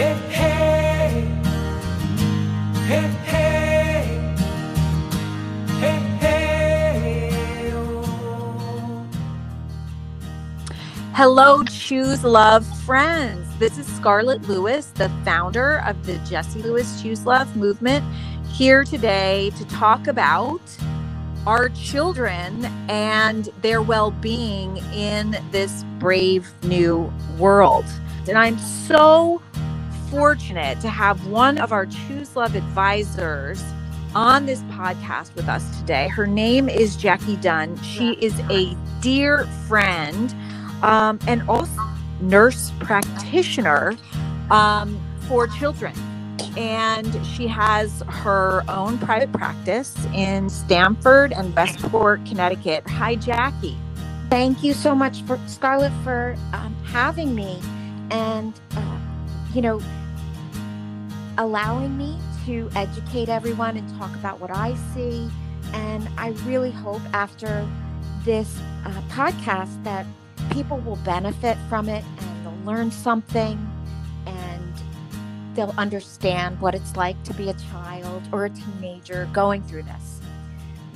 Hey, hey. Hey, hey. Oh. Hello, Choose Love friends. This is Scarlett Lewis, the founder of the Jesse Lewis Choose Love movement, here today to talk about our children and their well being in this brave new world. And I'm so fortunate to have one of our Choose Love advisors on this podcast with us today. Her name is Jackie Dunn. She is a dear friend um, and also nurse practitioner um, for children. And she has her own private practice in Stamford and Westport, Connecticut. Hi, Jackie. Thank you so much for Scarlett for um, having me and, uh, you know, allowing me to educate everyone and talk about what I see. And I really hope after this uh, podcast that people will benefit from it and they'll learn something and they'll understand what it's like to be a child or a teenager going through this.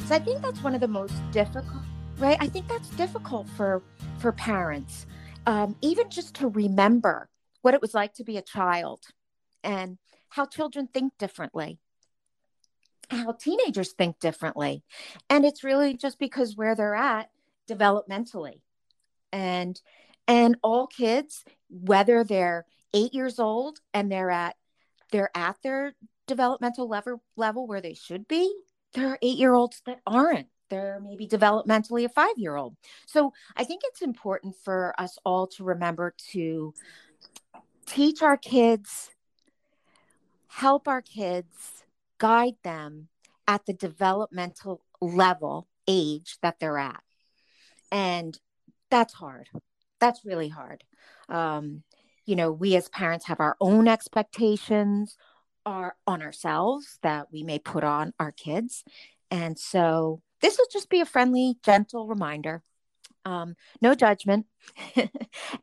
So I think that's one of the most difficult, right? I think that's difficult for for parents, um, even just to remember what it was like to be a child and how children think differently how teenagers think differently. And it's really just because where they're at developmentally. And and all kids whether they're 8 years old and they're at they're at their developmental level level where they should be there are 8 year olds that aren't. They're maybe developmentally a 5 year old so i think it's important for us all to remember to teach our kids help our kids guide them at the developmental level age that they're at. And that's hard. That's really hard. Um, you know we as parents have our own expectations are on ourselves that we may put on our kids. And so this will just be a friendly gentle reminder. Um, no judgment.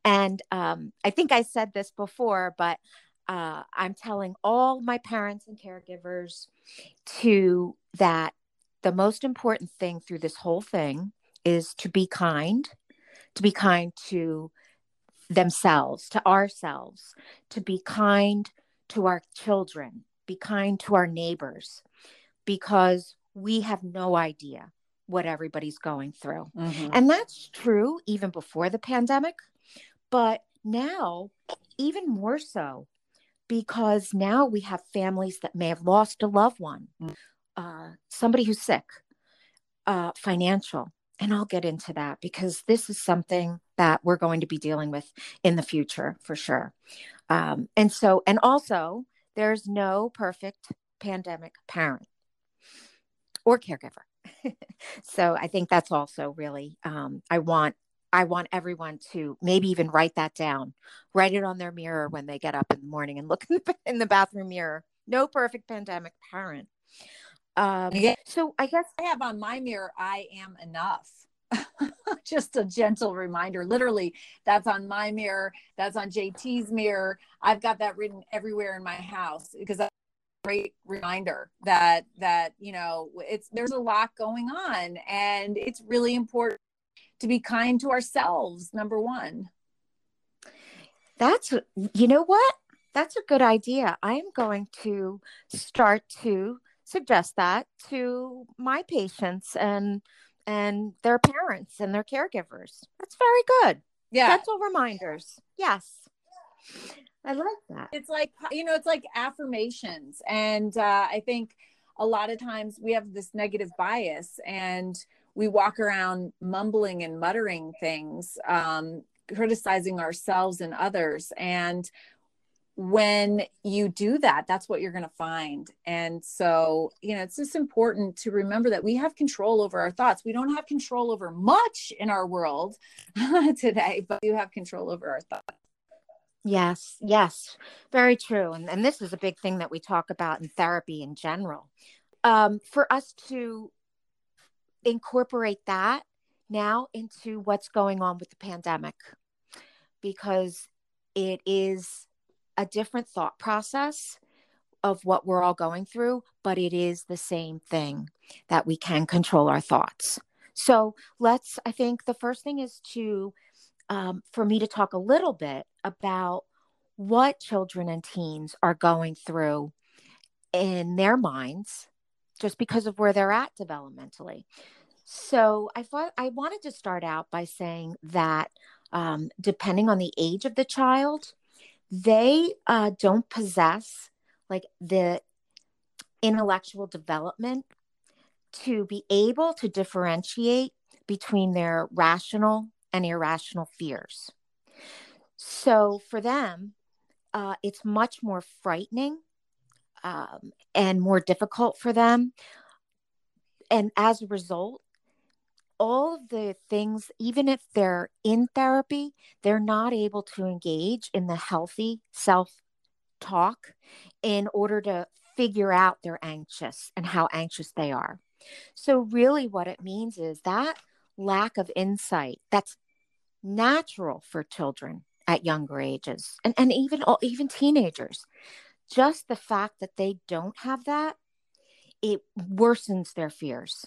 And um, i think i said this before but uh, i'm telling all my parents and caregivers to that the most important thing through this whole thing is to be kind to be kind to themselves, to ourselves, to be kind to our children, be kind to our neighbors, because we have no idea what everybody's going through. Mm-hmm. And that's true even before the pandemic, but now, even more so, because now we have families that may have lost a loved one, Mm. uh, somebody who's sick, uh, financial. And I'll get into that because this is something that we're going to be dealing with in the future for sure. Um, and so, and also, there's no perfect pandemic parent or caregiver. so I think that's also really, um, I want I want everyone to maybe even write that down, write it on their mirror when they get up in the morning and look in the, in the bathroom mirror. No perfect pandemic parent. Um, Yeah. So I guess I have on my mirror, I am enough. Just a gentle reminder. Literally, that's on my mirror. That's on JT's mirror. I've got that written everywhere in my house because that's a great reminder that that you know it's there's a lot going on and it's really important to be kind to ourselves. Number one. that's you know what that's a good idea. I am going to start to suggest that to my patients and and their parents and their caregivers. That's very good. Yeah. Gentle reminders. Yes. I like that. it's like you know it's like affirmations and uh, i think a lot of times we have this negative bias and we walk around mumbling and muttering things um, criticizing ourselves and others. And when you do that that's what you're going to find. And so you know it's just important to remember that we have control over our thoughts. We don't have control over much in our world today but do have control over our thoughts. Yes, yes, very true. And, and this is a big thing that we talk about in therapy in general. Um, for us to incorporate that now into what's going on with the pandemic, because it is a different thought process of what we're all going through, but it is the same thing that we can control our thoughts. So let's, I think the first thing is to, um, for me to talk a little bit about what children and teens are going through in their minds just because of where they're at developmentally. So I thought I wanted to start out by saying that um, depending on the age of the child, they uh, don't possess like the intellectual development to be able to differentiate between their rational and irrational fears. So for them, uh, it's much more frightening um, and more difficult for them. And as a result, all of the things, even if they're in therapy, they're not able to engage in the healthy self talk in order to figure out they're anxious and how anxious they are. So, really, what it means is that lack of insight that's natural for children at younger ages and, and even even teenagers just the fact that they don't have that it worsens their fears.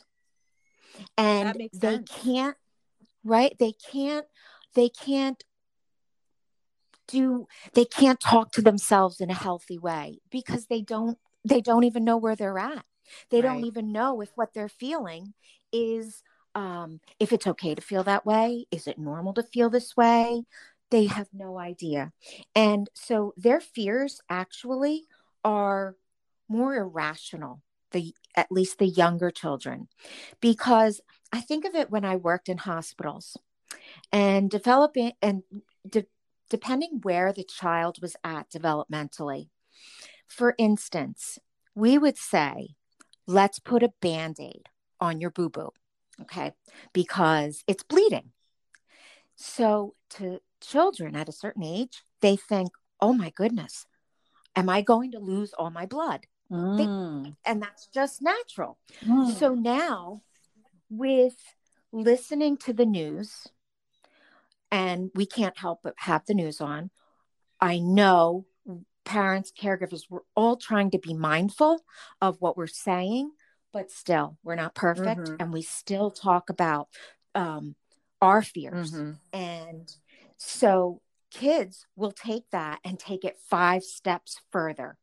And they can't right? They can't they can't do they can't talk to themselves in a healthy way because they don't they don't even know where they're at. They don't even know if what they're feeling is um if it's okay to feel that way is it normal to feel this way they have no idea. And so their fears actually are more irrational the at least the younger children. Because i think of it when i worked in hospitals and developing and de- depending where the child was at developmentally. For instance we would say let's put a band-aid on your boo-boo okay because it's bleeding. So to children at a certain age they think oh my goodness am i going to lose all my blood Mm. and that's just natural Mm. so now, with listening to the news, and we can't help but have the news on, I know parents, caregivers, we're all trying to be mindful of what we're saying, but still, we're not perfect. Mhm. And we still talk about um, our fears. Mhm. And so kids will take that and take it five steps further.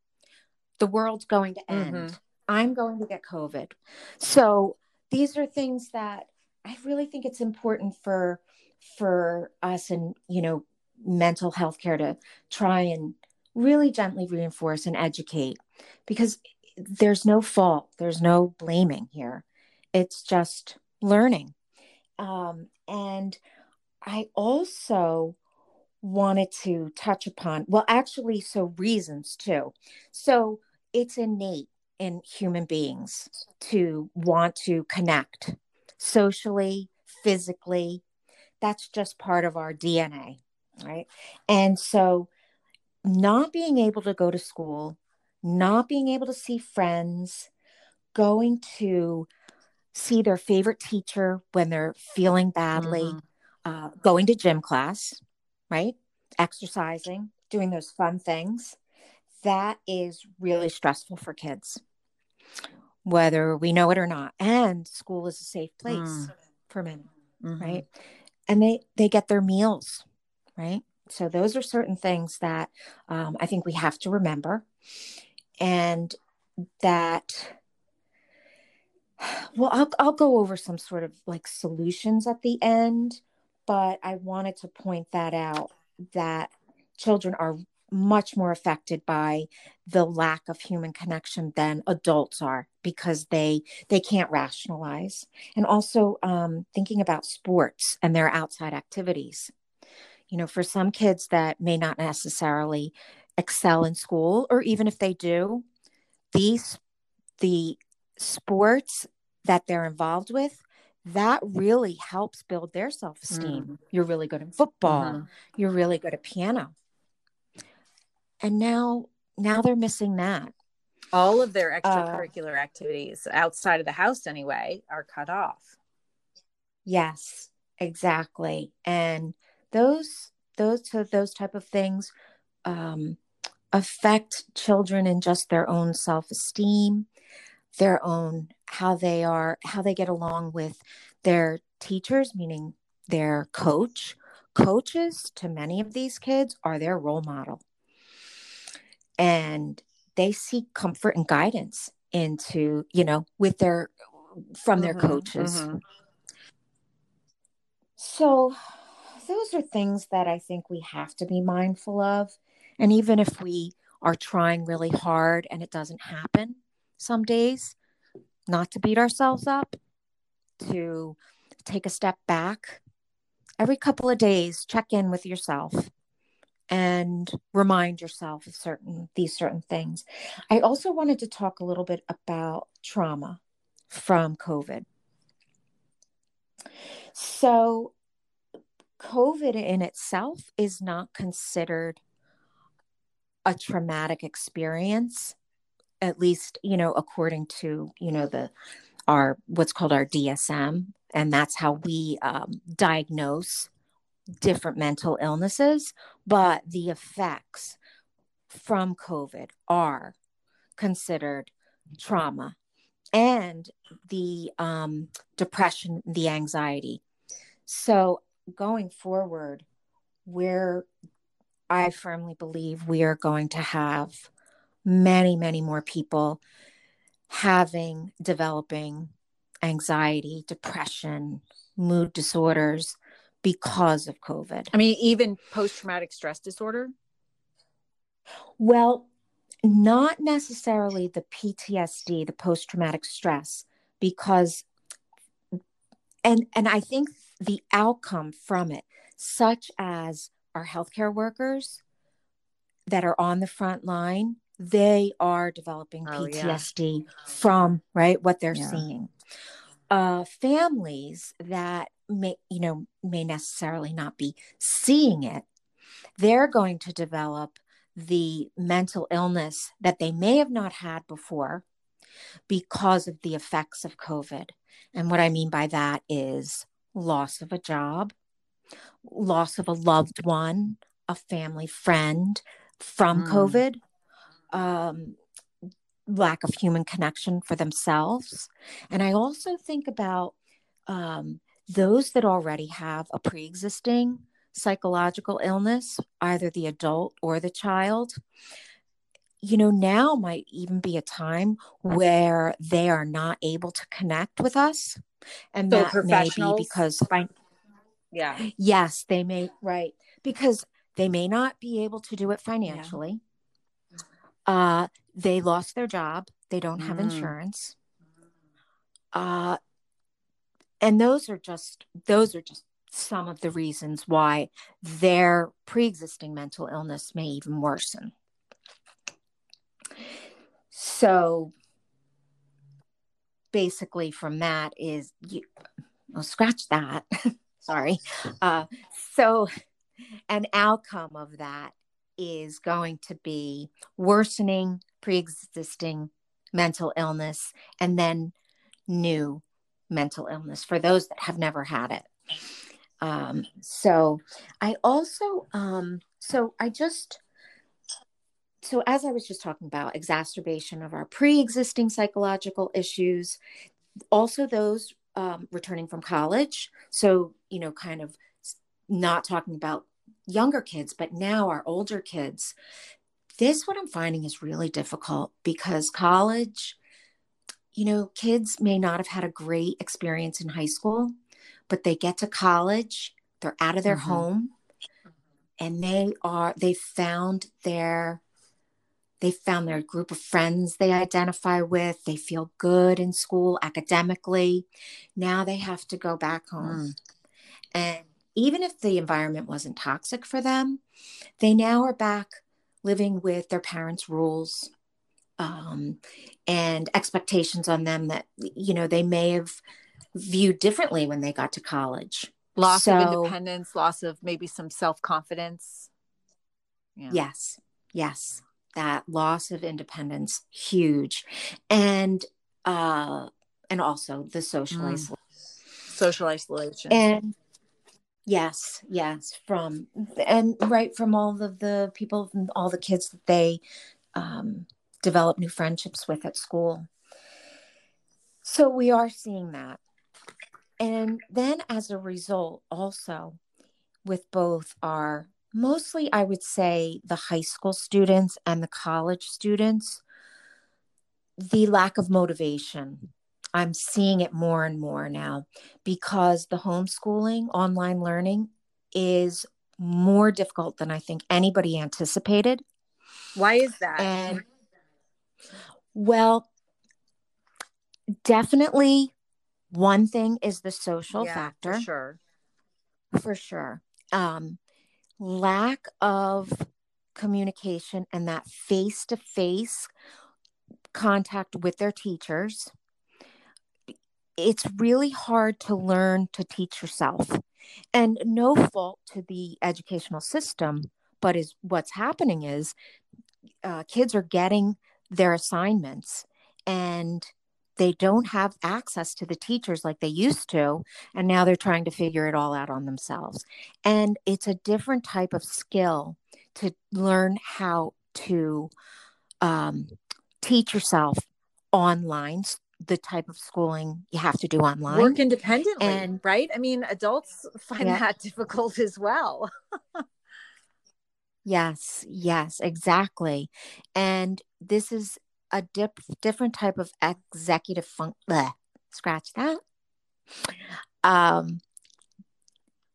The world's going to end. Mhm. I'm going to get COVID. So these are things that I really think it's important for for us and you know mental health care to try and really gently reinforce and educate because there's no fault, there's no blaming here. It's just learning. Um, and I also wanted to touch upon, well, actually, so reasons too. So it's innate in human beings to want to connect socially, physically. That's just part of our DNA, right? And so not being able to go to school, not being able to see friends, going to see their favorite teacher when they're feeling badly, Mhm. Uh, going to gym class, right? Exercising, doing those fun things. That is really stressful for kids, whether we know it or not. And school is a safe place Mm. for many, Mhm. right? And they they get their meals, right? So those are certain things that um, I think we have to remember, and that. Well, I'll I'll go over some sort of like solutions at the end, but I wanted to point that out that children are much more affected by the lack of human connection than adults are because they they can't rationalize. And also um, thinking about sports and their outside activities. You know for some kids that may not necessarily excel in school or even if they do these the sports that they're involved with that really helps build their self-esteem. You're really good in football. Mhm. you're really good at piano. And now now they're missing that. All of their Uh, extracurricular activities outside of the house, anyway, are cut off. yes exactly. And those those those type of things um affect children in just their own self-esteem their own how they are how they get along with their teachers meaning their coach. Coaches to many of these kids are their role model. And they seek comfort and guidance into you know with their from their Mhm, coaches. mhm. so those are things that i think we have to be mindful of. And even if we are trying really hard and it doesn't happen some days not to beat ourselves up to take a step back. Every couple of days check in with yourself and remind yourself of certain these certain things. I also wanted to talk a little bit about trauma from covid. So covid in itself is not considered a traumatic experience at least you know according to you know the our what's called our dsm and that's how we um, diagnose different mental illnesses but the effects from covid are considered trauma and the um, depression the anxiety. So going forward we're i firmly believe we are going to have many many more people having developing anxiety depression mood disorders because of covid I mean, even post traumatic stress disorder. Well, not necessarily the PTSD, the post traumatic stress, because and and I think the outcome from it, such as our healthcare workers that are on the front line, they are developing Oh, yeah. PTSD from right what they're Yeah. seeing. Uh, families that may you know may necessarily not be seeing it, they're going to develop the mental illness that they may have not had before because of the effects of COVID. And what I mean by that is loss of a job, loss of a loved one, a family friend from Mm. COVID, um, lack of human connection for themselves. And I also think about um, those that already have a pre existing psychological illness, either the adult or the child. You know, now might even be a time where they are not able to connect with us. And So that may be because Yeah. Yes, they may, right. Because they may not be able to do it financially. Uh, they lost their job. They don't have Mm. insurance. Uh, and those are just, those are just some of the reasons why their pre existing mental illness may even worsen. So basically, from that is you, well, scratch that. Sorry. Uh, so, an outcome of that is going to be worsening pre existing mental illness and then new mental illness for those that have never had it. Um, so, I also, um, so I just, so as I was just talking about exacerbation of our pre existing psychological issues, also those um, returning from college. So, you know, kind of not talking about younger kids, but now our older kids. This, what I'm finding is really difficult because college, you know, kids may not have had a great experience in high school, but they get to college, they're out of their Mhm. home, and they are, they found their, they found their group of friends they identify with. They feel good in school academically. Now they have to go back home. Mm. And even if the environment wasn't toxic for them, they now are back living with their parents' rules um, and expectations on them that, you know, they may have viewed differently when they got to college. Loss of independence, loss of maybe some self confidence. Yeah. Yes, yes, that loss of independence, huge. And, uh, and also the social Mm. isolation. Social isolation. And Yes, yes, from and right from all of the people, all the kids that they um, develop new friendships with at school. So we are seeing that. And then as a result, also with both our mostly, I would say, the high school students and the college students, the lack of motivation. I'm seeing it more and more now because the homeschooling, online learning is more difficult than I think anybody anticipated. Why is that? And well, definitely one thing is the social Yeah, factor for sure. for sure. Um, lack of communication and that face to face contact with their teachers. It's really hard to learn to teach yourself. And no fault to the educational system, but is what's happening is uh, kids are getting their assignments and they don't have access to the teachers like they used to and now they're trying to figure it all out on themselves and it's a different type of skill to learn how to um, teach yourself online the type of schooling you have to do online Work independently, And- right? I mean, adults find Yeah. that difficult as well. Yes, yes, exactly. And this is a dip, different type of executive fun bleh, scratch that. Um,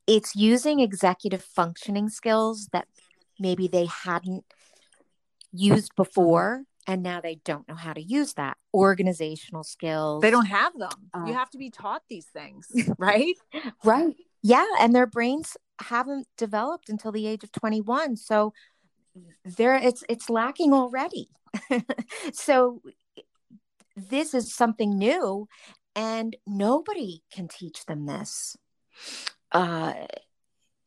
it's using executive functioning skills that maybe they hadn't used before, and now they don't know how to use that. Organizational skills. They don't have them. you Uh, have to be taught these things, right? Right. Yeah, and their brains haven't developed until the age of 21. So there it's it's lacking already. so this is something new and nobody can teach them this. Uh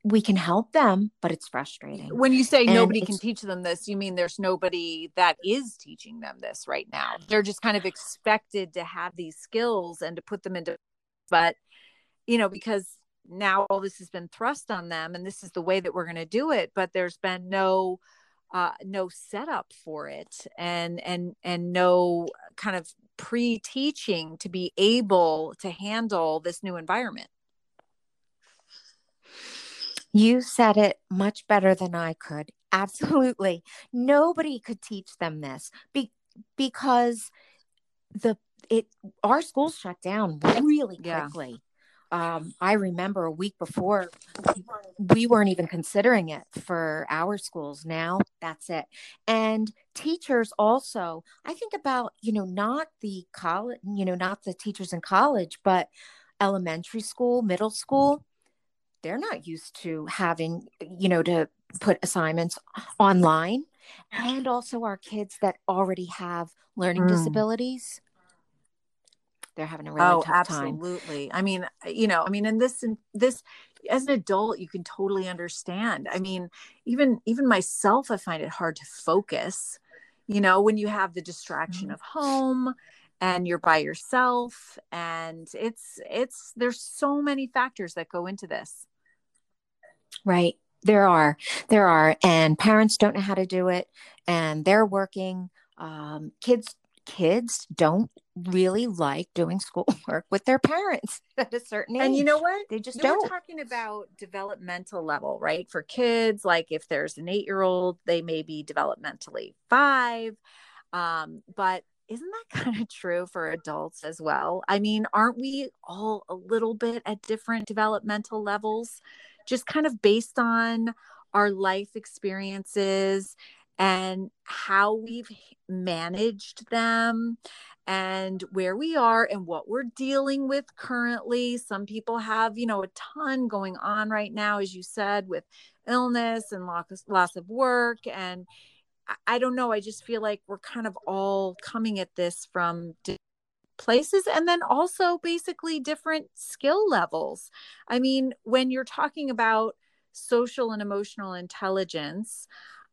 we can help them, but it's frustrating. When you say And nobody can teach them this, you mean there's nobody that is teaching them this right now. They're just kind of expected to have these skills and to put them into, but you know, because now all this has been thrust on them and this is the way that we're going to do it, but there's been no, uh, no setup for it and, and, and no kind of pre-teaching to be able to handle this new environment. You said it much better than I could. Absolutely. Nobody could teach them this be- because the it our schools shut down really Yeah. quickly. Um, I remember a week before we weren't even considering it for our schools. Now that's it. And teachers also, I think about, you know, not the college, you know, not the teachers in college, but elementary school, middle school they're not used to having you know to put assignments online and also our kids that already have learning Mm. disabilities they're having a really oh tough time. absolutely. I mean you know i mean and this and this as an adult you can totally understand. I mean even even myself i find it hard to focus you know when you have the distraction Mhm. of home and you're by yourself and it's it's there's so many factors that go into this right there are there are and parents don't know how to do it and they're working um, kids kids don't really like doing schoolwork with their parents at a certain age and you know what they just You don't we're talking about developmental level, right? For kids, like if there's an eight year old, they may be developmentally five. Um, but isn't that kind of true for adults as well? I mean, aren't we all a little bit at different developmental levels, just kind of based on our life experiences and how we've managed them and where we are and what we're dealing with currently. Some people have, you know, a ton going on right now, as you said, with illness and loss, loss of work. And I, don't know. I just feel like we're kind of all coming at this from places and then also basically different skill levels. I mean, when you're talking about social and emotional intelligence,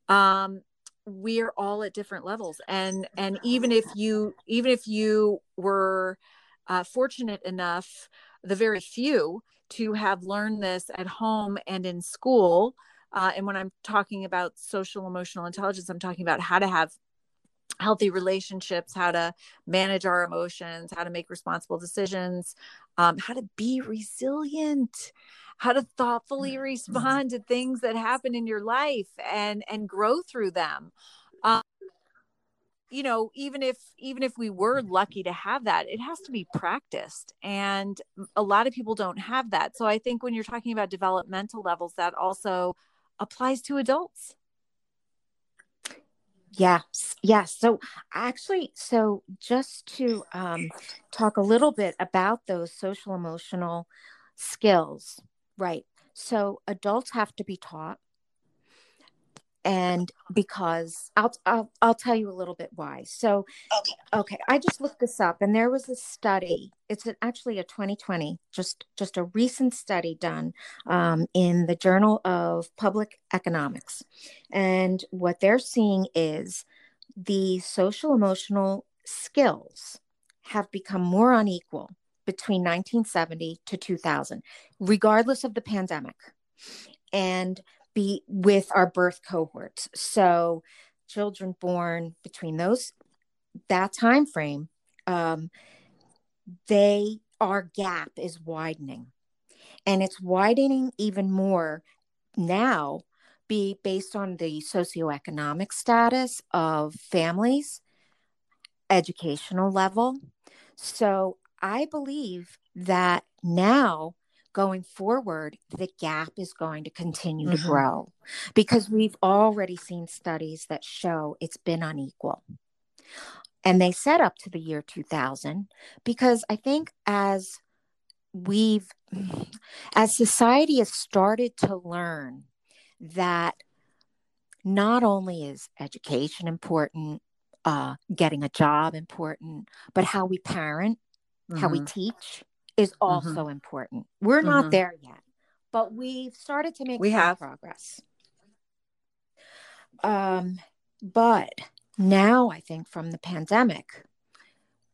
um, we're all at different levels and and even if you even if you were uh, fortunate enough the very few to have learned this at home and in school. Uh, and when I'm talking about social emotional intelligence, I'm talking about how to have healthy relationships, how to manage our emotions, how to make responsible decisions, um, how to be resilient, how to thoughtfully mm-hmm. respond to things that happen in your life and and grow through them. Um, you know even if even if we were lucky to have that it has to be practiced and a lot of people don't have that so i think when you're talking about developmental levels that also applies to adults Yes, yes. So actually, so just to um, talk a little bit about those social emotional skills, right? So adults have to be taught and because I'll, I'll I'll tell you a little bit why. So, okay, okay, I just looked this up, and there was a study. It's actually a 2020, just just a recent study done um, in the Journal of Public Economics, and what they're seeing is the social emotional skills have become more unequal between 1970 to 2000, regardless of the pandemic, and be with our birth cohorts. So children born between those that time frame, um, they our gap is widening, and it's widening even more now. Be based on the socioeconomic status of families, educational level. So I believe that now going forward, the gap is going to continue mm-hmm. to grow because we've already seen studies that show it's been unequal. And they set up to the year 2000 because I think as we've, as society has started to learn that not only is education important, uh, getting a job important, but how we parent, mm-hmm. how we mm-hmm. teach, is mm-hmm. also mm-hmm. important. We're mm-hmm. not there yet, but we've started to make we have progress. Um, but now I think from the pandemic,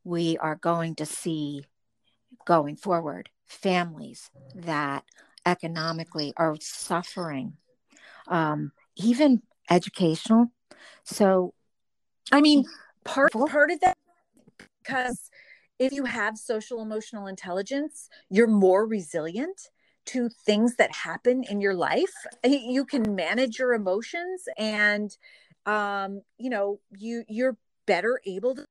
we are going to see going forward families that economically are suffering, um, even educational. So, I mean, part part of that because if you have social emotional intelligence, you're more resilient to things that happen in your life. You can manage your emotions and um, you know, you you're better able to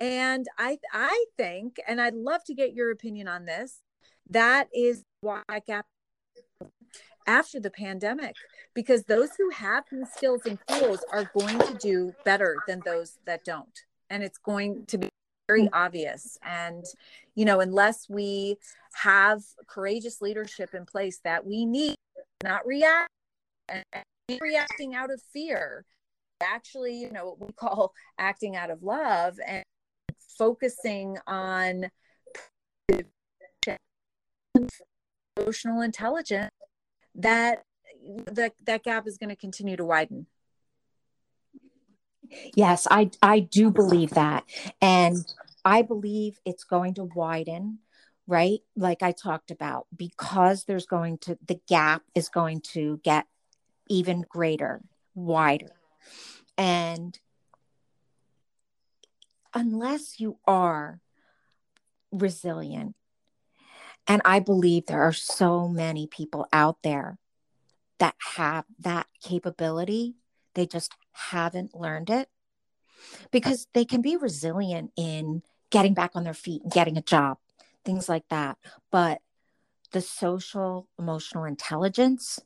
and I I think and I'd love to get your opinion on this. That is why gap after the pandemic because those who have these skills and tools are going to do better than those that don't and it's going to be very obvious. And you know unless we have courageous leadership in place that we need not react and reacting out of fear actually you know what we call acting out of love and focusing on emotional intelligence that that that gap is going to continue to widen Yes, I I do believe that. And I believe it's going to widen, right? Like I talked about because there's going to the gap is going to get even greater, wider. And unless you are resilient and I believe there are so many people out there that have that capability they just haven't learned it because they can be resilient in getting back on their feet and getting a job, things like that. But the social emotional intelligence,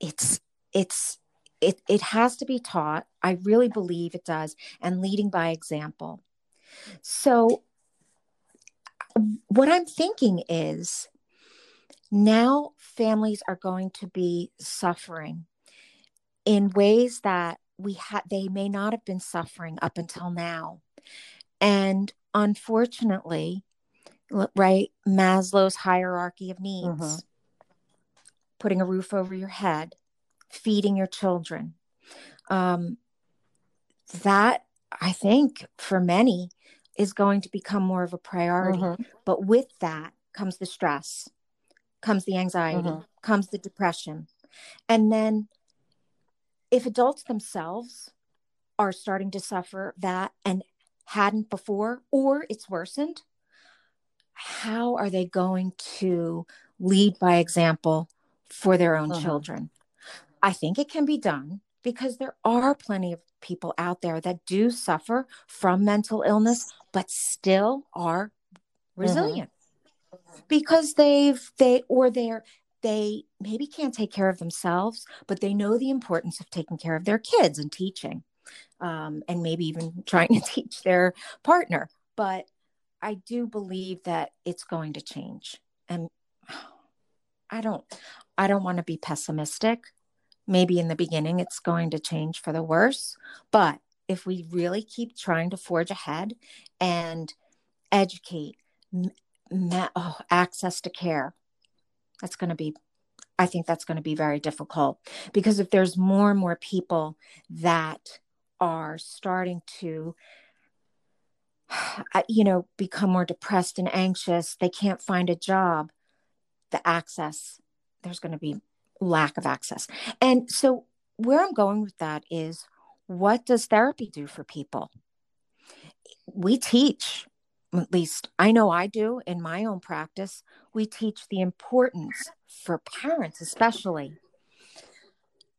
it's, it's, it, it has to be taught. I really believe it does, and leading by example. So, what I'm thinking is now families are going to be suffering in ways that we had they may not have been suffering up until now and unfortunately right maslow's hierarchy of needs mm-hmm. putting a roof over your head feeding your children um, that i think for many is going to become more of a priority mm-hmm. but with that comes the stress, comes the anxiety, Mhm. comes the depression. And then if adults themselves are starting to suffer that and hadn't before, or it's worsened, how are they going to lead by example for their own Mhm. children? I think it can be done because there are plenty of people out there that do suffer from mental illness, but still are resilient because they've they or they're they maybe can't take care of themselves but they know the importance of taking care of their kids and teaching um, and maybe even trying to teach their partner. But i do believe that it's going to change. And i don't i don't want to be pessimistic. Maybe in the beginning it's going to change for the worse but if we really keep trying to forge ahead and educate ma- oh, access to care that's going to be i think that's going to be very difficult. Because if there's more and more people that are starting to uh, you know become more depressed and anxious they can't find a job the access there's going to be lack of access. And so where i'm going with that is what does therapy do for people? We teach at least I know I do in my own practice, we teach the importance for parents, especially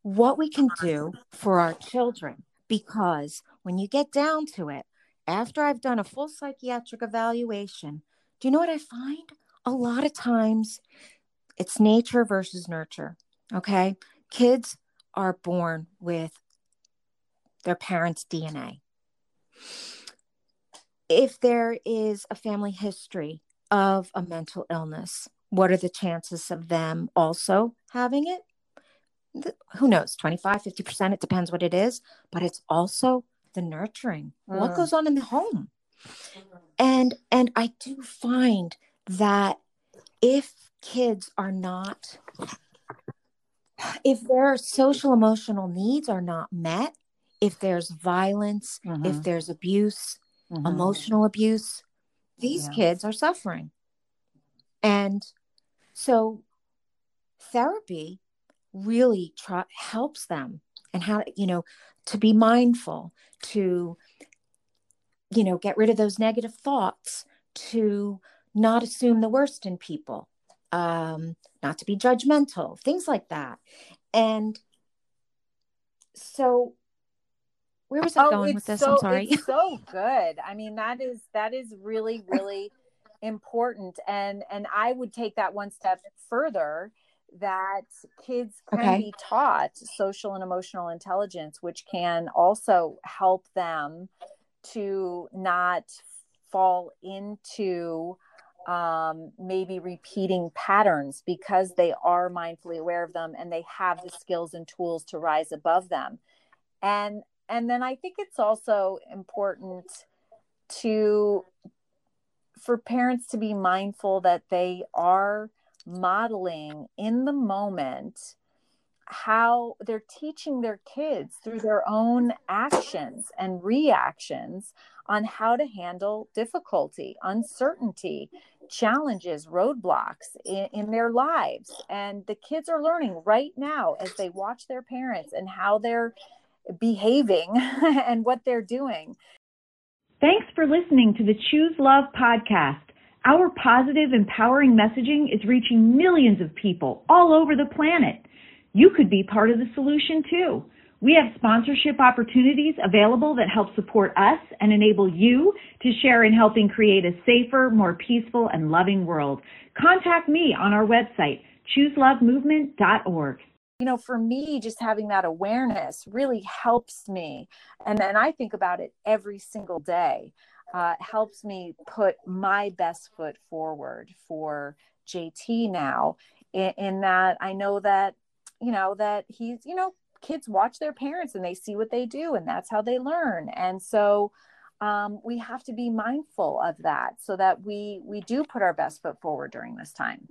what we can do for our children. Because when you get down to it, after I've done a full psychiatric evaluation, do you know what I find? A lot of times it's nature versus nurture. Okay. Kids are born with their parents' DNA if there is a family history of a mental illness, what are the chances of them also having it? Who knows, 25, 50%, it depends what it is, but it's also the nurturing. What Mm. goes on in the home? And and I do find that if kids are not if their social emotional needs are not met, if there's violence, if Mhm. there's abuse, Mhm. emotional abuse, these Yeah. kids are suffering. And so therapy really try, helps them and how, you know, to be mindful, to, you know, get rid of those negative thoughts, to not assume the worst in people, um, not to be judgmental, things like that. And so where was I going with this? so, I'm sorry. It's so good. I mean, that is that is really really important, and and I would take that one step further. That kids can Okay. be taught social and emotional intelligence, which can also help them to not fall into um, maybe repeating patterns because they are mindfully aware of them and they have the skills and tools to rise above them. And and then I think it's also important to for parents to be mindful that they are modeling in the moment how they're teaching their kids through their own actions and reactions on how to handle difficulty, uncertainty, challenges, roadblocks in, in, their lives. And the kids are learning right now as they watch their parents and how they're behaving and what they're doing. Thanks for listening to the Choose Love podcast. Our positive, empowering messaging is reaching millions of people all over the planet. You could be part of the solution too. We have sponsorship opportunities available that help support us and enable you to share in helping create a safer, more peaceful, and loving world. Contact me on our website, chooselovemovement.org. You know, for me, just having that awareness really helps me. And then I think about it every single day. Uh, helps me put my best foot forward for JT now, in, in that I know that, you know, that he's, you know, kids watch their parents and they see what they do and that's how they learn and so um, we have to be mindful of that so that we we do put our best foot forward during this time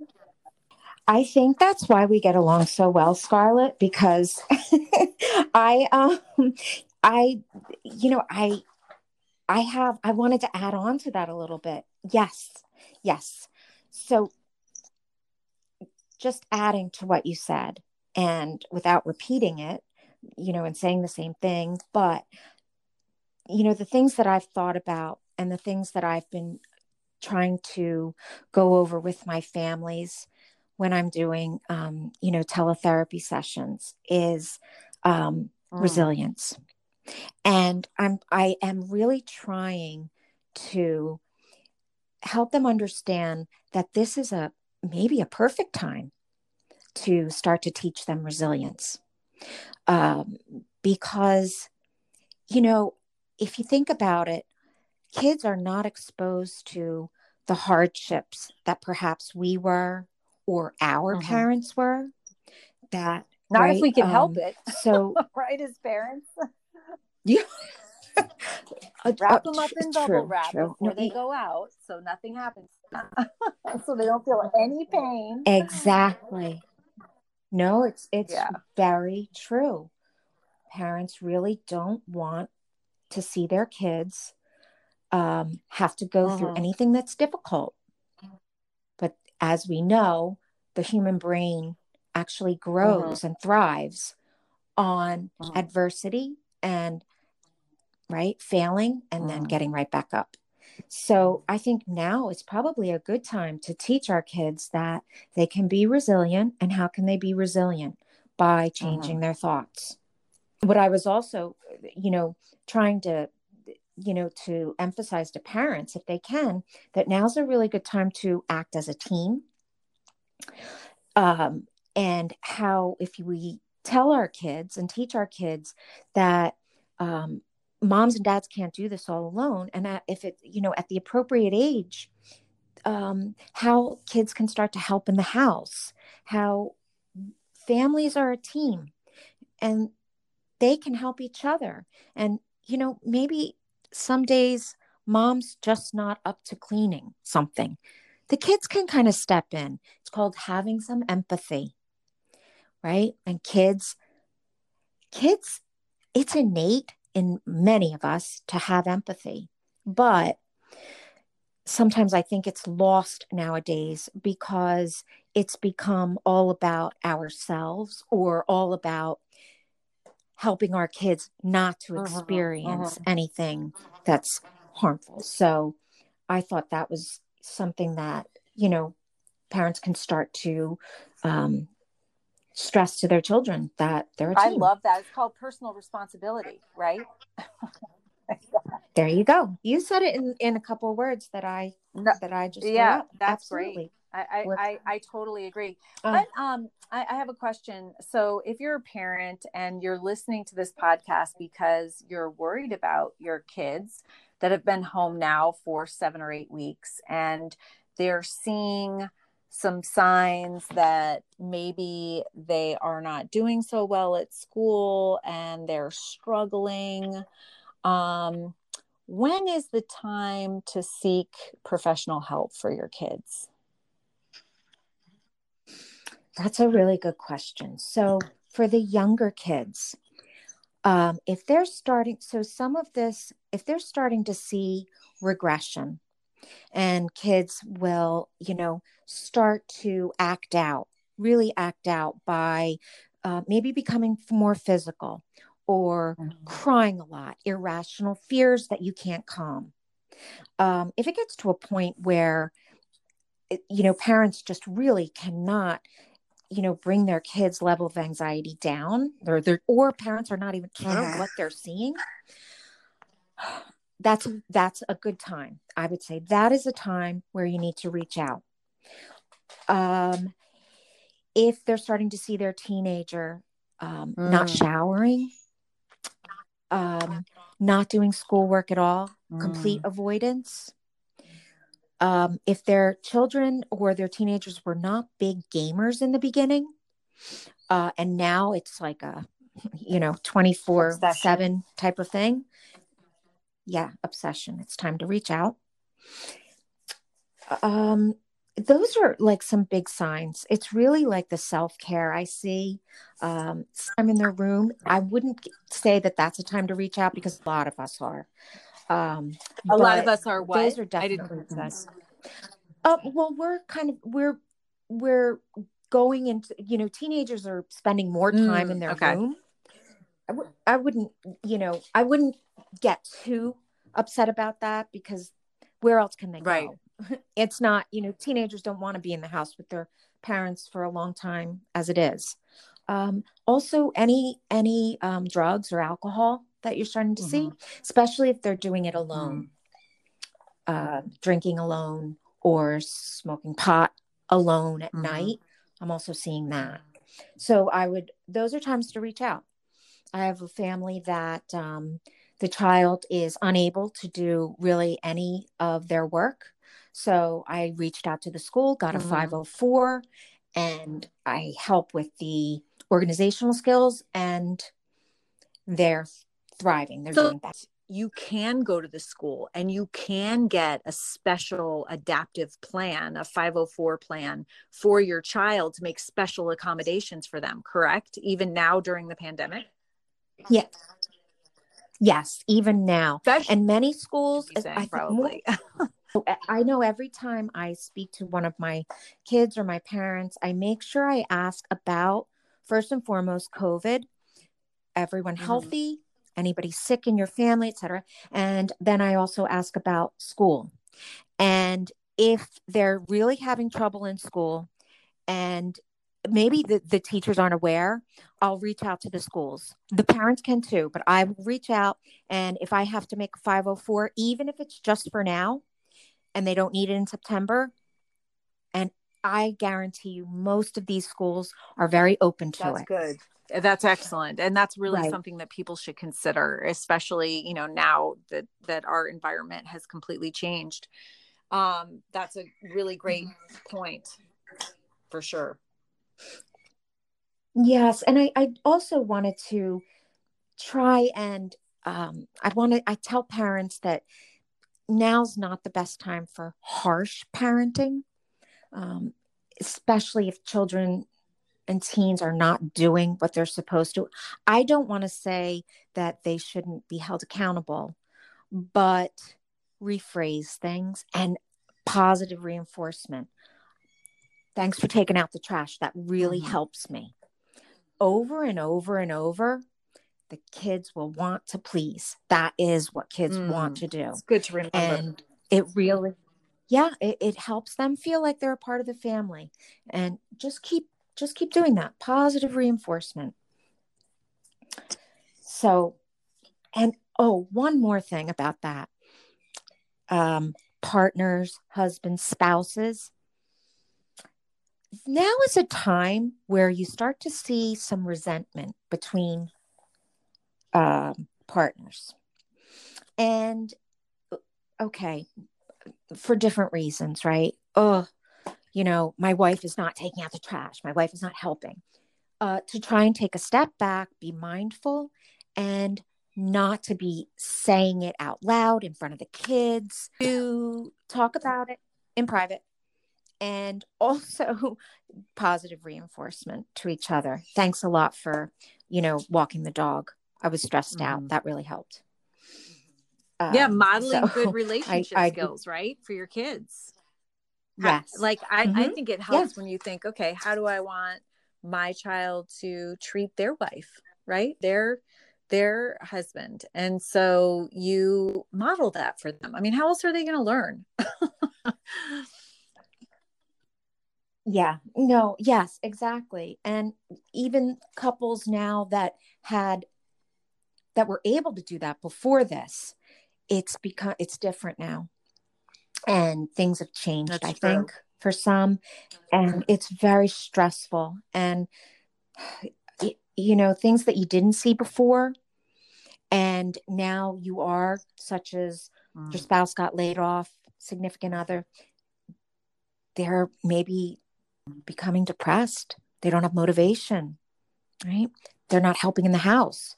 I think that's why we get along so well, Scarlett, because I um I you know, I I have I wanted to add on to that a little bit. Yes. Yes. So just adding to what you said and without repeating it, you know, and saying the same thing, but you know, the things that I've thought about and the things that I've been trying to go over with my families when I'm doing, um, you know, teletherapy sessions is um, mm. resilience. And I'm, I am really trying to help them understand that this is a maybe a perfect time to start to teach them resilience. Um, because, you know, if you think about it, kids are not exposed to the hardships that perhaps we were or our mm-hmm. parents were. That not right? if we can um, help it. So, right, as parents. Yeah. wrap them up in bubble true, wrap true. before they go out so nothing happens so they don't feel any pain exactly no it's it's yeah. very true parents really don't want to see their kids um, have to go through mm-hmm. anything that's difficult as we know the human brain actually grows uh-huh. and thrives on uh-huh. adversity and right? Failing and then mm. getting right back up. So I think now is probably a good time to teach our kids that they can be resilient and how can they be resilient by changing mm-hmm. their thoughts. What I was also, you know, trying to you know to emphasize to parents if they can that now's a really good time to act as a team. Um, and how if we tell our kids and teach our kids that um, moms and dads can't do this all alone and if it you know at the appropriate age um, how kids can start to help in the house how families are a team and they can help each other. And you know maybe some days mom's just not up to cleaning something the kids can kind of step in it's called having some empathy right and kids kids it's innate in many of us to have empathy. But sometimes I think it's lost nowadays because it's become all about ourselves or all about helping our kids not to uh-huh, experience uh-huh. anything that's harmful. So I thought that was something that, you know, parents can start to um, stress to their children that they're. I love that. It's called personal responsibility, right? there you go. You said it in, in a couple of words that I no, that I just yeah, that's Absolutely. great. I, I, I, totally agree. Uh, but um, I, I have a question. So, if you're a parent and you're listening to this podcast because you're worried about your kids that have been home now for seven or eight weeks and they're seeing some signs that maybe they are not doing so well at school and they're struggling. Um, when is the time to seek professional help for your kids? That's a really good question. So, for the younger kids, um, if they're starting, so some of this, if they're starting to see regression, and kids will, you know, start to act out, really act out by uh, maybe becoming more physical or mm-hmm. crying a lot, irrational fears that you can't calm. Um, if it gets to a point where, you know, parents just really cannot you know bring their kids level of anxiety down or or parents are not even sure what they're seeing that's that's a good time i would say that is a time where you need to reach out um if they're starting to see their teenager um, mm. not showering um not doing schoolwork at all mm. complete avoidance um if their children or their teenagers were not big gamers in the beginning uh and now it's like a you know 24 7 type of thing yeah, obsession. It's time to reach out. Um, those are like some big signs. It's really like the self care I see. Um, I'm in their room. I wouldn't say that that's a time to reach out because a lot of us are. Um, a lot of us are what? Those are definitely things. Uh, well, we're kind of we're we're going into you know teenagers are spending more time Mm, in their okay. room I w- I wouldn't you know i wouldn't get too upset about that because where else can they Right. go it's not you know teenagers don't want to be in the house with their parents for a long time as it is um, also any any um, drugs or alcohol that you're starting to see especially if they're doing it alone. Uh, drinking alone or smoking pot alone at Mhm. night i'm also seeing that. So i would those are times to reach out. I have a family that um, the child is unable to do really any of their work. So i reached out to the school got a Mhm. 504 and i help with the organizational skills and they're thriving they're So- doing that you can go to the school and you can get a special adaptive plan, a 504 plan for your child to make special accommodations for them, correct? Even now during the pandemic? yeah yes even now Especially, and many schools I probably. I know every time I speak to one of my kids or my parents, I make sure I ask about first and foremost COVID, everyone Mhm. healthy, anybody sick in your family, etc. And then I also ask about school. And if they're really having trouble in school and maybe the, the teachers aren't aware, I'll reach out to the schools. The parents can too, but I will reach out and if I have to make a 504, even if it's just for now, and they don't need it in September. And I guarantee you, most of these schools are very open to That's it. good. That's excellent. And that's really Right. something that people should consider, especially, you know, now that that our environment has completely changed. Um, that's a really great point for sure. Yes, and I, I also wanted to try and um, I want to. I tell parents that now's not the best time for harsh parenting, um, especially if children and teens are not doing what they're supposed to. I don't want to say that they shouldn't be held accountable, but rephrase things and positive reinforcement. Thanks for taking out the trash. That really Mhm. helps me. Over and over and over, the kids will want to please. That is what kids want Mm. to do It's good to remember. and it really yeah it, it helps them feel like they're a part of the family and just keep just keep doing that. Positive reinforcement. So and oh one more thing about that. Um partners husbands spouses. Now is a time where you start to see some resentment between um, partners. And okay for different reasons right? Oh you know my wife is not taking out the trash my wife is not helping uh, to try and take a step back be mindful and not to be saying it out loud in front of the kids to talk about it in private and also positive reinforcement to each other thanks a lot for you know walking the dog i was stressed Mhm. out that really helped yeah, Um, modeling so good relationship I- skills, right? For your kids. Ha- yes Like I, I Mhm. think it helps when you think, okay, how do I want my child to treat their wife, right? Their their husband. And so you model that for them. I mean, how else are they going to learn? Yeah, no, yes, exactly. And even couples now that had that were able to do that before this, it's become it's different now. And things have changed, That's I true. think, for some. And it's very stressful. And you know, things that you didn't see before and now you are, such as Mm. your spouse got laid off, significant other, they're maybe becoming depressed. They don't have motivation, right? They're not helping in the house.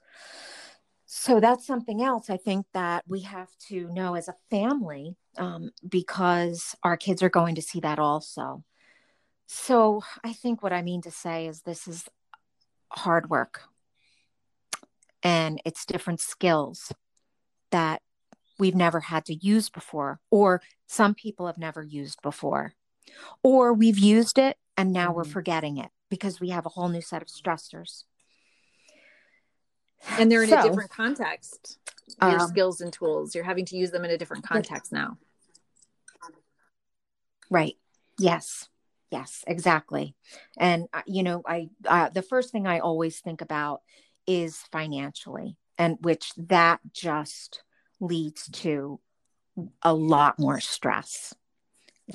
So that's something else I think that we have to know as a family um, because our kids are going to see that also. So I think what I mean to say is this is hard work and it's different skills that we've never had to use before, or some people have never used before, or we've used it and now we're Mhm. forgetting it because we have a whole new set of stressors. And they're in a different context your um, skills and tools you're having to use them in a different context now Right. Yes. Yes, exactly. And uh, you know, I uh, the first thing I always think about is financially, and which that just leads to a lot more stress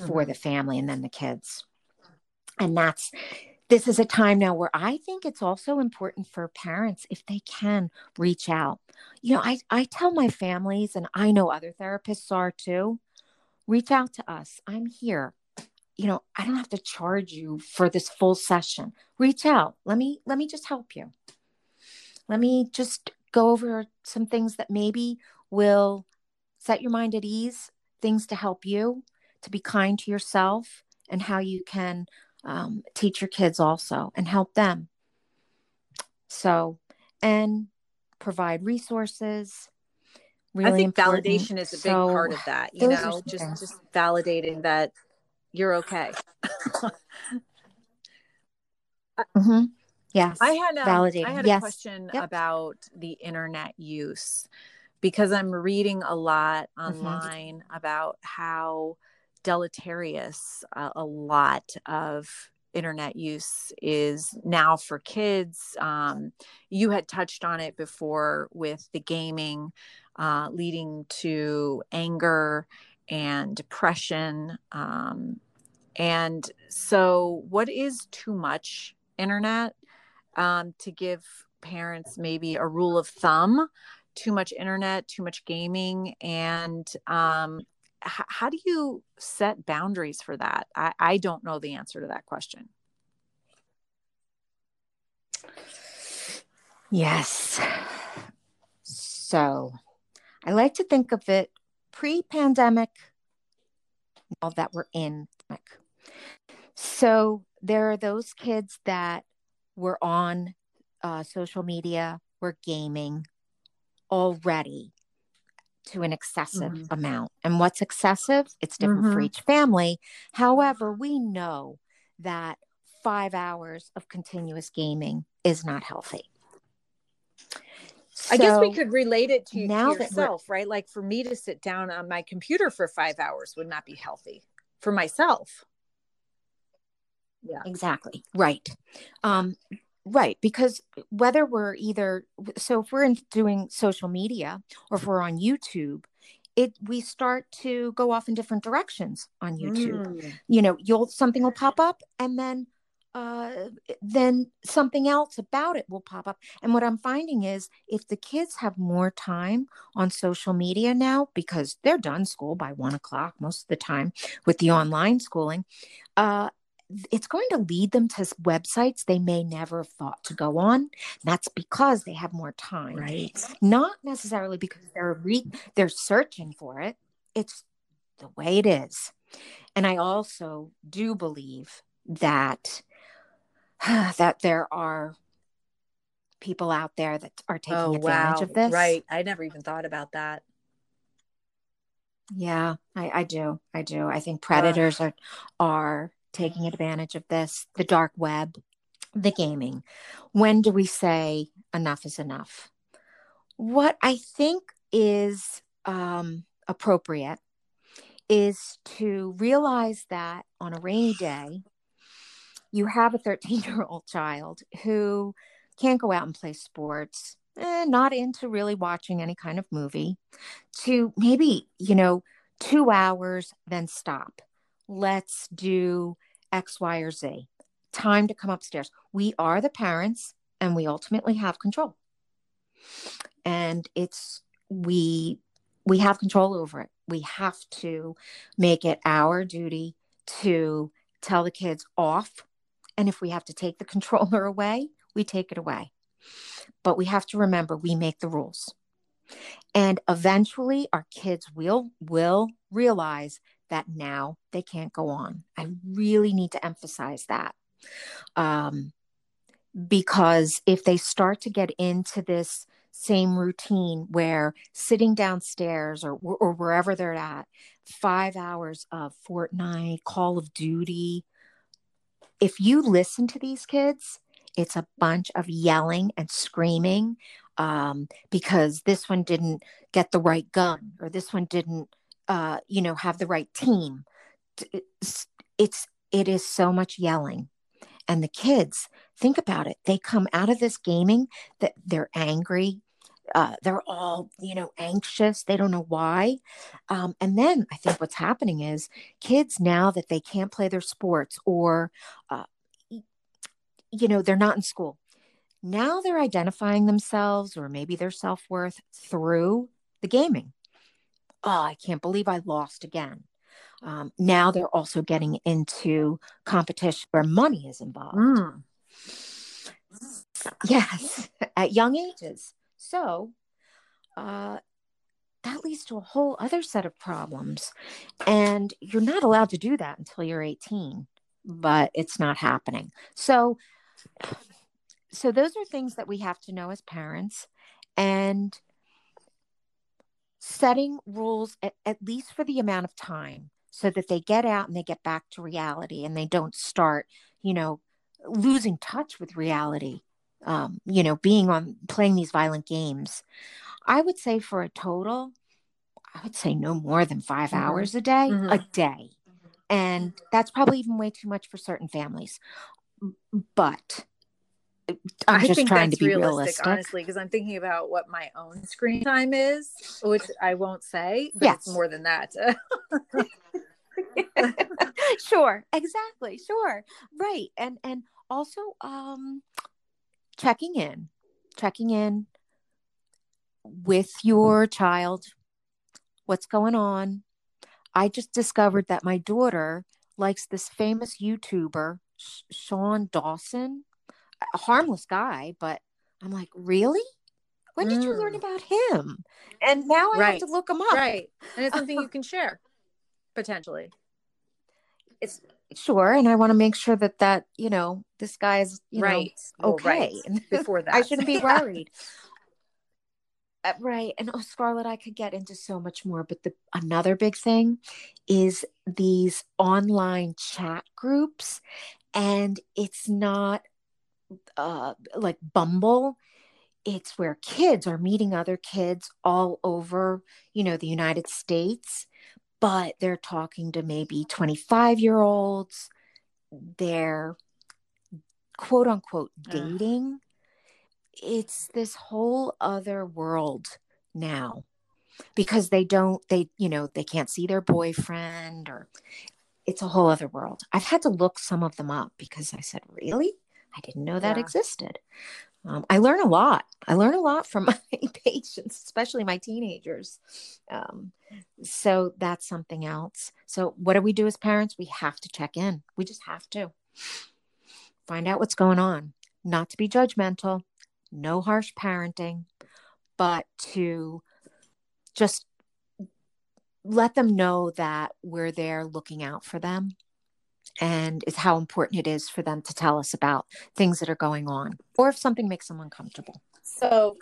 for Mhm. the family and then the kids. And that's this is a time now where I think it's also important for parents if they can reach out. You know, I I tell my families and I know other therapists are too reach out to us. I'm here. You know, I don't have to charge you for this full session. Reach out. Let me let me just help you. Let me just go over some things that maybe will set your mind at ease, things to help you to be kind to yourself and how you can um, teach your kids also and help them. So, and provide resources. Really i think important. validation is a big So, part of that you know just things. just validating that you're okay Mhm. Yes. I had um, Validating. I had a Yes. question Yep. about the internet use because I'm reading a lot Mm-hmm. online about how deleterious uh, a lot of internet use is now for kids. Um, you had touched on it before with the gaming uh, leading to anger and depression. Um, and so, what is too much internet? um, to give parents maybe a rule of thumb too much internet too much gaming and um, h- how do you set boundaries for that I-, I don't know the answer to that question Yes. So I like to think of it pre pandemic, now that we're in. So there are those kids that were on uh, social media, were gaming already to an excessive Mhm. amount. And what's excessive? It's different for Mhm. each family. However, we know that five hours of continuous gaming is not healthy. i guess we could relate it to, now yourself right like for me to sit down on my computer for five hours would not be healthy for myself yeah Exactly. Right. Um, right. Because whether we're either, so if we're in doing social media or if we're on YouTube, it we start to go off in different directions on YouTube. Mm. You know, you'll something will pop up and then uh then something else about it will pop up. And what I'm finding is if the kids have more time on social media now, because they're done school by one o'clock most of the time with the online schooling, uh it's going to lead them to websites they may never have thought to go on. That's because they have more time, right not necessarily because they're re- they're searching for it. It's the way it is, and I also do believe that that there are people out there that are taking oh advantage wow of this. right i never even thought about that Yeah, I, I do. I do. I think predators are are taking advantage of this, the dark web, the gaming. When do we say enough is enough? What I think is um, appropriate is to realize that on a rainy day, you have a 13 year old child who can't go out and play sports, eh, not into really watching any kind of movie, to maybe, you know, two hours, then stop. Let's do X, Y, or Z. Time to come upstairs. We are the parents and we ultimately have control. And it's, we, we have control over it. We have to make it our duty to tell the kids off. And if we have to take the controller away, we take it away. But we have to remember we make the rules. And eventually our kids will will realize that now they can't go on. I really need to emphasize that. Um, because if they start to get into this same routine where sitting downstairs or, or wherever they're at, five hours of Fortnite, Call of Duty, if you listen to these kids, it's a bunch of yelling and screaming um, because this one didn't get the right gun or this one didn't, uh, you know, have the right team. It's, it's it is so much yelling, and the kids think about it. They come out of this gaming that they're angry, uh, they're all you know anxious they don't know why um, and then i think what's happening is kids now that they can't play their sports or uh, you know they're not in school now they're identifying themselves or maybe their self-worth through the gaming oh i can't believe i lost again um, now they're also getting into competition where money is involved Mm. yes at young ages so uh, that leads to a whole other set of problems. And you're not allowed to do that until you're 18, but it's not happening. So, so those are things that we have to know as parents and setting rules at, at least for the amount of time so that they get out and they get back to reality and they don't start, you know, losing touch with reality um, you know, being on playing these violent games. I would say for a total, I would say no more than 5 Mhm. hours a day, Mhm. a day. And that's probably even way too much for certain families. But I'm I just think trying that's to be realistic, realistic. honestly, because I'm thinking about what my own screen time is, which I won't say, but it's Yes. more than that. sure, exactly, sure. Right. And and also um checking in. Checking in with your child. What's going on? I just discovered that my daughter likes this famous YouTuber, Sean Dawson, a harmless guy, but I'm like, really? When did you learn Mm. about him? And now I have to look him up. right. And it's something you can share potentially. It's sure, and I want to make sure that that you know this guy's you know right. Well, okay. right. Before that. I shouldn't be worried. Uh, right. And oh, Scarlett, I could get into so much more, but the another big thing is these online chat groups, and it's not uh like Bumble. It's where kids are meeting other kids all over, you know, the United States, but they're talking to maybe 25 year olds. They're quote unquote dating it's this whole other world now because they don't they you know they can't see their boyfriend or it's a whole other world i've had to look some of them up because i said really i didn't know that Yeah. existed. Um, i learn a lot. I learn a lot from my patients especially my teenagers. Um, so that's something else. So what do we do as parents? We have to check in. We just have to find out what's going on. Not to be judgmental no harsh parenting, but to just let them know that we're there looking out for them and is how important it is for them to tell us about things that are going on or if something makes them uncomfortable. So,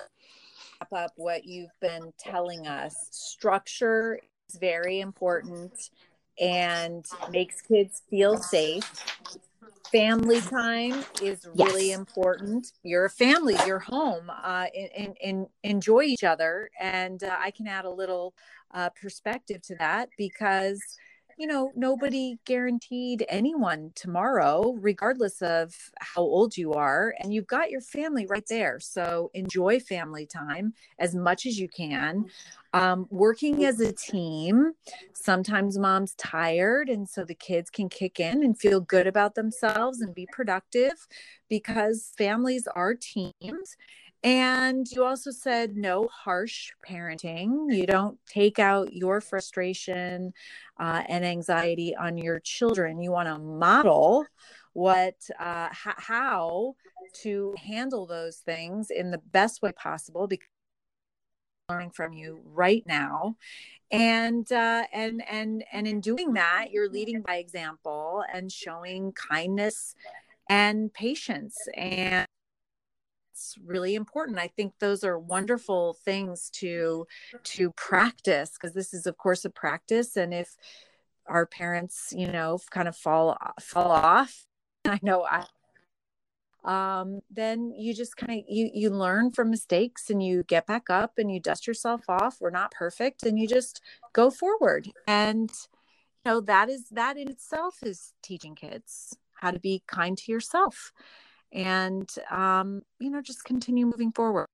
wrap up what you've been telling us. Structure is very important and makes kids feel safe. Family time is really Yes. important. You're a family, you're home, uh, and, and, and enjoy each other. And uh, I can add a little uh, perspective to that because you know, nobody guaranteed anyone tomorrow, regardless of how old you are. And you've got your family right there. So enjoy family time as much as you can. Um, working as a team, sometimes mom's tired. And so the kids can kick in and feel good about themselves and be productive because families are teams. And you also said no harsh parenting. You don't take out your frustration uh, and anxiety on your children. You want to model what, uh, h- how to handle those things in the best way possible because learning from you right now and uh, and and and in doing that you're leading by example and showing kindness and patience and it's really important. I think those are wonderful things to to practice because this is of course a practice and if our parents you know kind of fall fall off I know I um, then you just kind of you you learn from mistakes and you get back up and you dust yourself off. We're not perfect and you just go forward. And you know that is that in itself is teaching kids how to be kind to yourself and um, you know just continue moving forward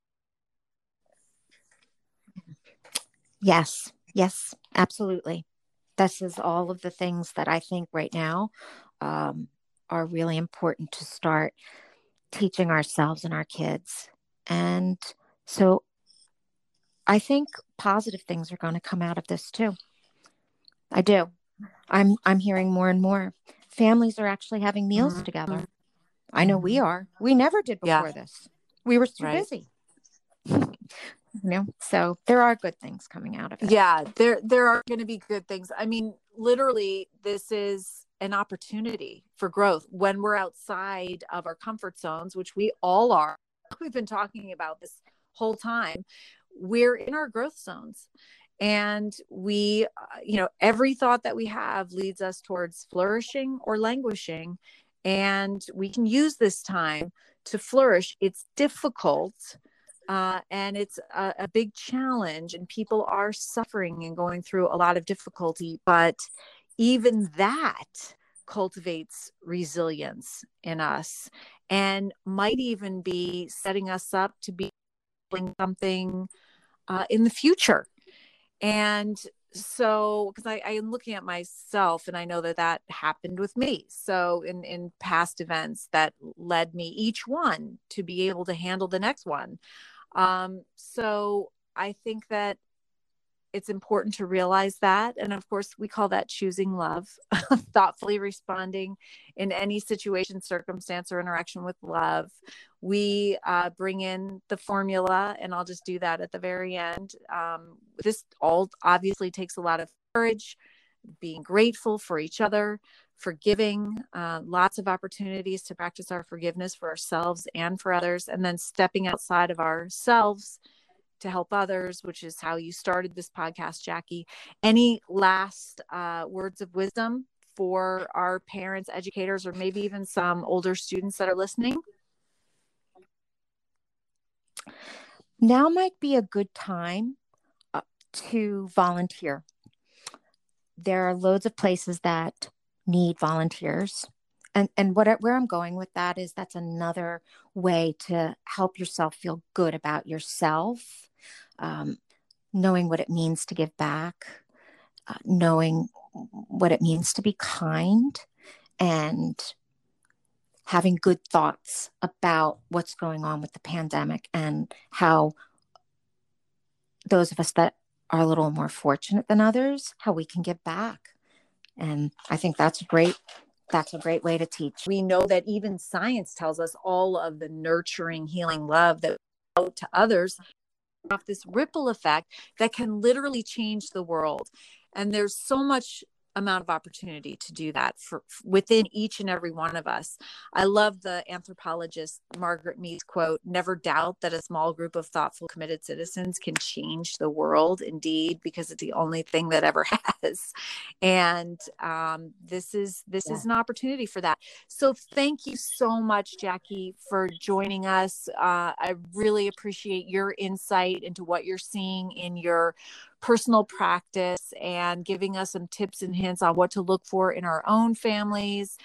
Yes, yes, absolutely. This is all of the things that I think right now um, are really important to start teaching ourselves and our kids. And so I think positive things are going to come out of this too. I do. I'm I'm hearing more and more. Families are actually having meals Mhm. together. I know we are. We never did Yeah. before this. We were too Right. busy. you know, so there are good things coming out of it. yeah there there are going to be good things i mean literally this is an opportunity for growth when we're outside of our comfort zones which we all are we've been talking about this whole time we're in our growth zones and we uh, you know every thought that we have leads us towards flourishing or languishing and we can use this time to flourish. It's difficult uh, and it's a, a big challenge and people are suffering and going through a lot of difficulty but even that cultivates resilience in us and might even be setting us up to be doing something uh, in the future. And so because I, I am looking at myself and i know that that happened with me. So in in past events that led me each one to be able to handle the next one. Um, so I think that it's important to realize that. And of course, we call that choosing love, thoughtfully responding in any situation, circumstance, or interaction with love. We uh, bring in the formula, and I'll just do that at the very end. Um, this all obviously takes a lot of courage, being grateful for each other, forgiving, uh, lots of opportunities to practice our forgiveness for ourselves and for others, and then stepping outside of ourselves to help others, which is how you started this podcast, Jackie. Any last uh, words of wisdom for our parents, educators, or maybe even some older students that are listening? Now might be a good time uh, to volunteer. There are loads of places that need volunteers. And and what where I'm going with that is that's another way to help yourself feel good about yourself, um, knowing what it means to give back, uh, knowing what it means to be kind, and having good thoughts about what's going on with the pandemic and how those of us that are a little more fortunate than others, how we can give back. And I think that's a great that's a great way to teach. We know that even science tells us all of the nurturing, healing love that to others off this ripple effect that can literally change the world. And there's so much amount of opportunity to do that for within each and every one of us. I love the anthropologist Margaret Mead's quote, never doubt that a small group of thoughtful committed citizens can change the world indeed because it's the only thing that ever has. And um, this is this Yeah. is an opportunity for that. So thank you so much Jackie for joining us. Uh, I really appreciate your insight into what you're seeing in your personal practice and giving us some tips and hints on what to look for in our own families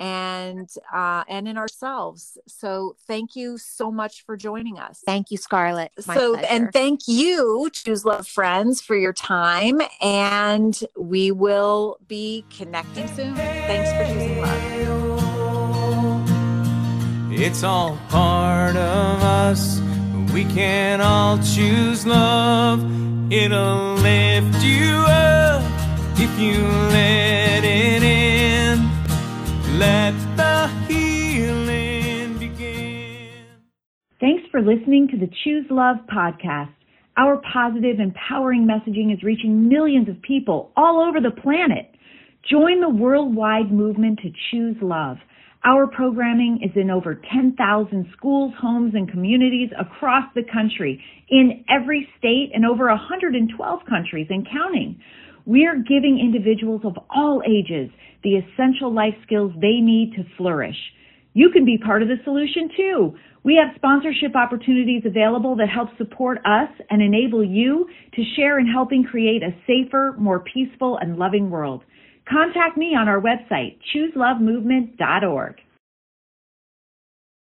and uh, and in ourselves. So thank you so much for joining us. Thank you, Scarlett. My so pleasure. and thank you, Choose Love Friends, for your time. And we will be connecting soon. Thanks for choosing love. It's all part of us. We can all choose love. It'll lift you up if you let it in. Let the healing begin. Thanks for listening to the Choose Love podcast. Our positive, empowering messaging is reaching millions of people all over the planet. Join the worldwide movement to choose love. Our programming is in over 10,000 schools, homes, and communities across the country, in every state and over 112 countries and counting. We're giving individuals of all ages the essential life skills they need to flourish. You can be part of the solution too. We have sponsorship opportunities available that help support us and enable you to share in helping create a safer, more peaceful, and loving world. Contact me on our website, chooselovemovement.org.